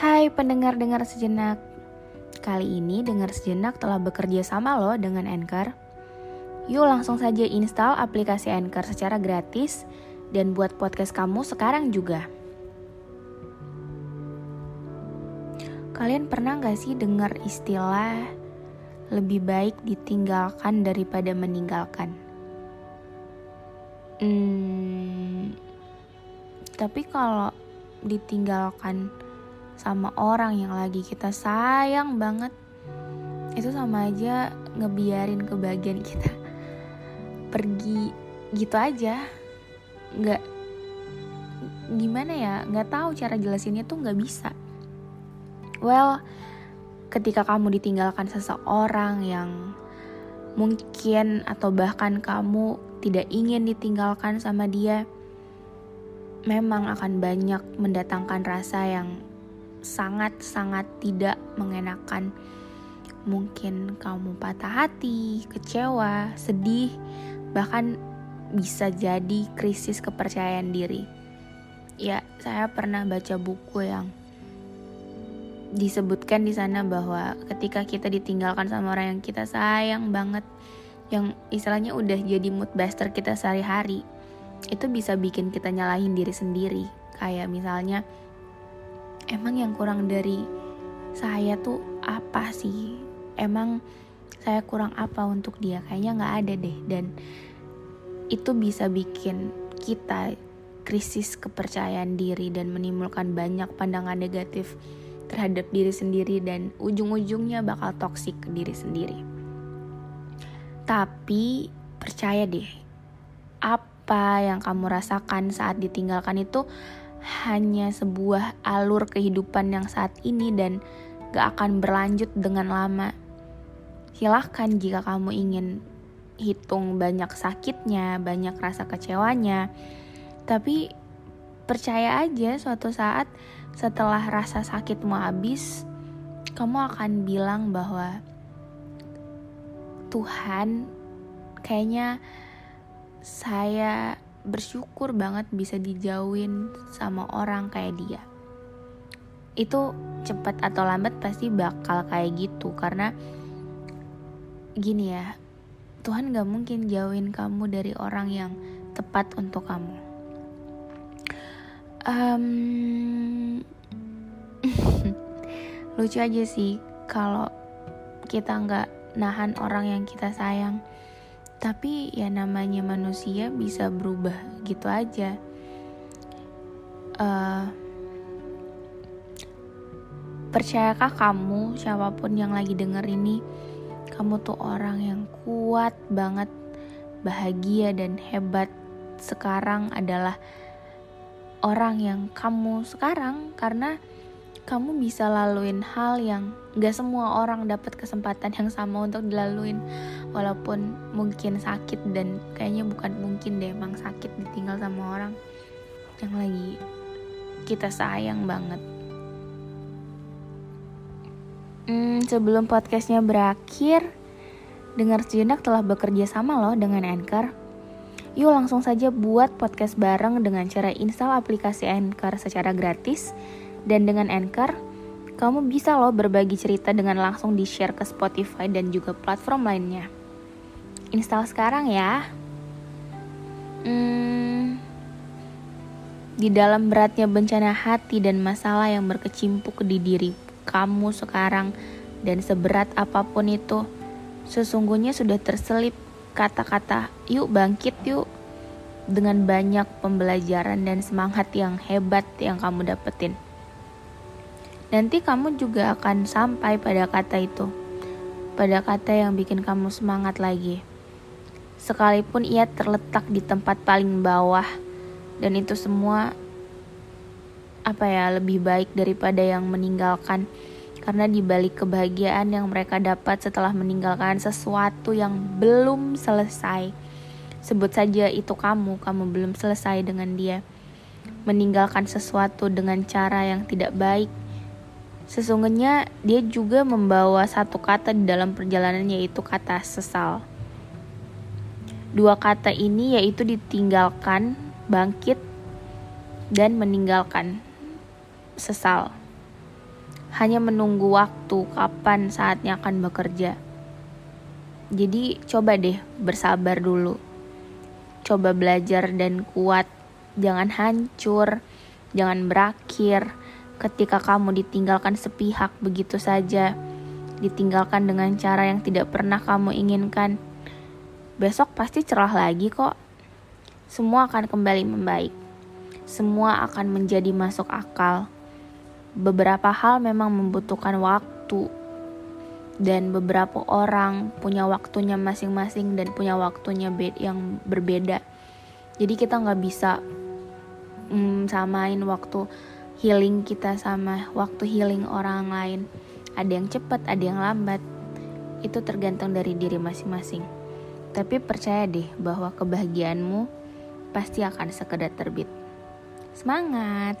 Hai pendengar-dengar sejenak. Kali ini dengar sejenak telah bekerja sama loh dengan Anchor. Yuk langsung saja install aplikasi Anchor secara gratis Dan buat podcast kamu sekarang juga. Kalian pernah gak sih dengar istilah Lebih baik ditinggalkan daripada meninggalkan? Hmm, tapi kalau ditinggalkan sama orang yang lagi kita sayang banget. Itu sama aja ngebiarin kebahagiaan kita pergi gitu aja. Nggak gimana ya nggak tahu cara jelasinnya tuh nggak bisa. Well ketika kamu ditinggalkan seseorang yang mungkin atau bahkan kamu tidak ingin ditinggalkan sama dia memang akan banyak mendatangkan rasa yang sangat-sangat tidak mengenakan. Mungkin kamu patah hati, kecewa, sedih, bahkan bisa jadi krisis kepercayaan diri. Ya, saya pernah baca buku yang disebutkan di sana bahwa ketika kita ditinggalkan sama orang yang kita sayang banget, yang istilahnya udah jadi mood buster kita sehari-hari, itu bisa bikin kita nyalahin diri sendiri. Kayak misalnya, emang yang kurang dari saya tuh apa sih? Emang saya kurang apa untuk dia? Kayaknya nggak ada deh. Dan itu bisa bikin kita krisis kepercayaan diri dan menimbulkan banyak pandangan negatif terhadap diri sendiri dan ujung-ujungnya bakal toksik ke diri sendiri. Tapi percaya deh, apa yang kamu rasakan saat ditinggalkan itu hanya sebuah alur kehidupan yang saat ini dan gak akan berlanjut dengan lama. Silahkan jika kamu ingin hitung banyak sakitnya, banyak rasa kecewanya, tapi percaya aja suatu saat setelah rasa sakitmu habis, kamu akan bilang bahwa Tuhan kayaknya saya bersyukur banget bisa dijauhin sama orang kayak dia. Itu cepat atau lambat pasti bakal kayak gitu karena gini ya Tuhan gak mungkin jauhin kamu dari orang yang tepat untuk kamu. Um, lucu aja sih kalau kita nggak nahan orang yang kita sayang tapi ya namanya manusia bisa berubah gitu aja. Uh, percayakah kamu siapa pun yang lagi denger ini kamu tuh orang yang kuat banget bahagia dan hebat sekarang adalah orang yang kamu sekarang? Karena kamu bisa laluin hal yang gak semua orang dapat kesempatan yang sama untuk dilaluin. Walaupun mungkin sakit dan kayaknya bukan mungkin deh emang sakit ditinggal sama orang. Yang lagi kita sayang banget. Hmm, sebelum podcastnya berakhir dengar sejenak telah bekerja sama loh dengan Anchor. Yuk langsung saja buat podcast bareng dengan cara install aplikasi Anchor secara gratis dan dengan Anchor, kamu bisa loh berbagi cerita dengan langsung di-share ke Spotify dan juga platform lainnya. Install sekarang ya. Hmm, di dalam beratnya bencana hati dan masalah yang berkecimpung di diri kamu sekarang dan seberat apa pun itu, sesungguhnya sudah terselip kata-kata yuk bangkit yuk dengan banyak pembelajaran dan semangat yang hebat yang kamu dapetin nanti kamu juga akan sampai pada kata itu. pada kata yang bikin kamu semangat lagi. Sekalipun ia terletak di tempat paling bawah, dan itu semua apa ya lebih baik daripada yang meninggalkan karena dibalik kebahagiaan yang mereka dapat setelah meninggalkan sesuatu yang belum selesai. Sebut saja itu kamu, kamu belum selesai dengan dia. Meninggalkan sesuatu dengan cara yang tidak baik. Sesungguhnya dia juga membawa satu kata di dalam perjalanannya yaitu kata sesal. Dua kata ini yaitu ditinggalkan, bangkit, dan meninggalkan sesal hanya menunggu waktu kapan saatnya akan bekerja. Jadi coba deh bersabar dulu. Coba belajar dan kuat. Jangan hancur, jangan berakhir ketika kamu ditinggalkan sepihak begitu saja. Ditinggalkan dengan cara yang tidak pernah kamu inginkan. Besok pasti cerah lagi kok. Semua akan kembali membaik. Semua akan menjadi masuk akal beberapa hal memang membutuhkan waktu dan beberapa orang punya waktunya masing-masing dan punya waktunya yang berbeda jadi kita nggak bisa mm, samain waktu healing kita sama waktu healing orang lain. Ada yang cepat ada yang lambat. Itu tergantung dari diri masing-masing. Tapi percaya deh bahwa kebahagiaanmu pasti akan sekedar terbit. Semangat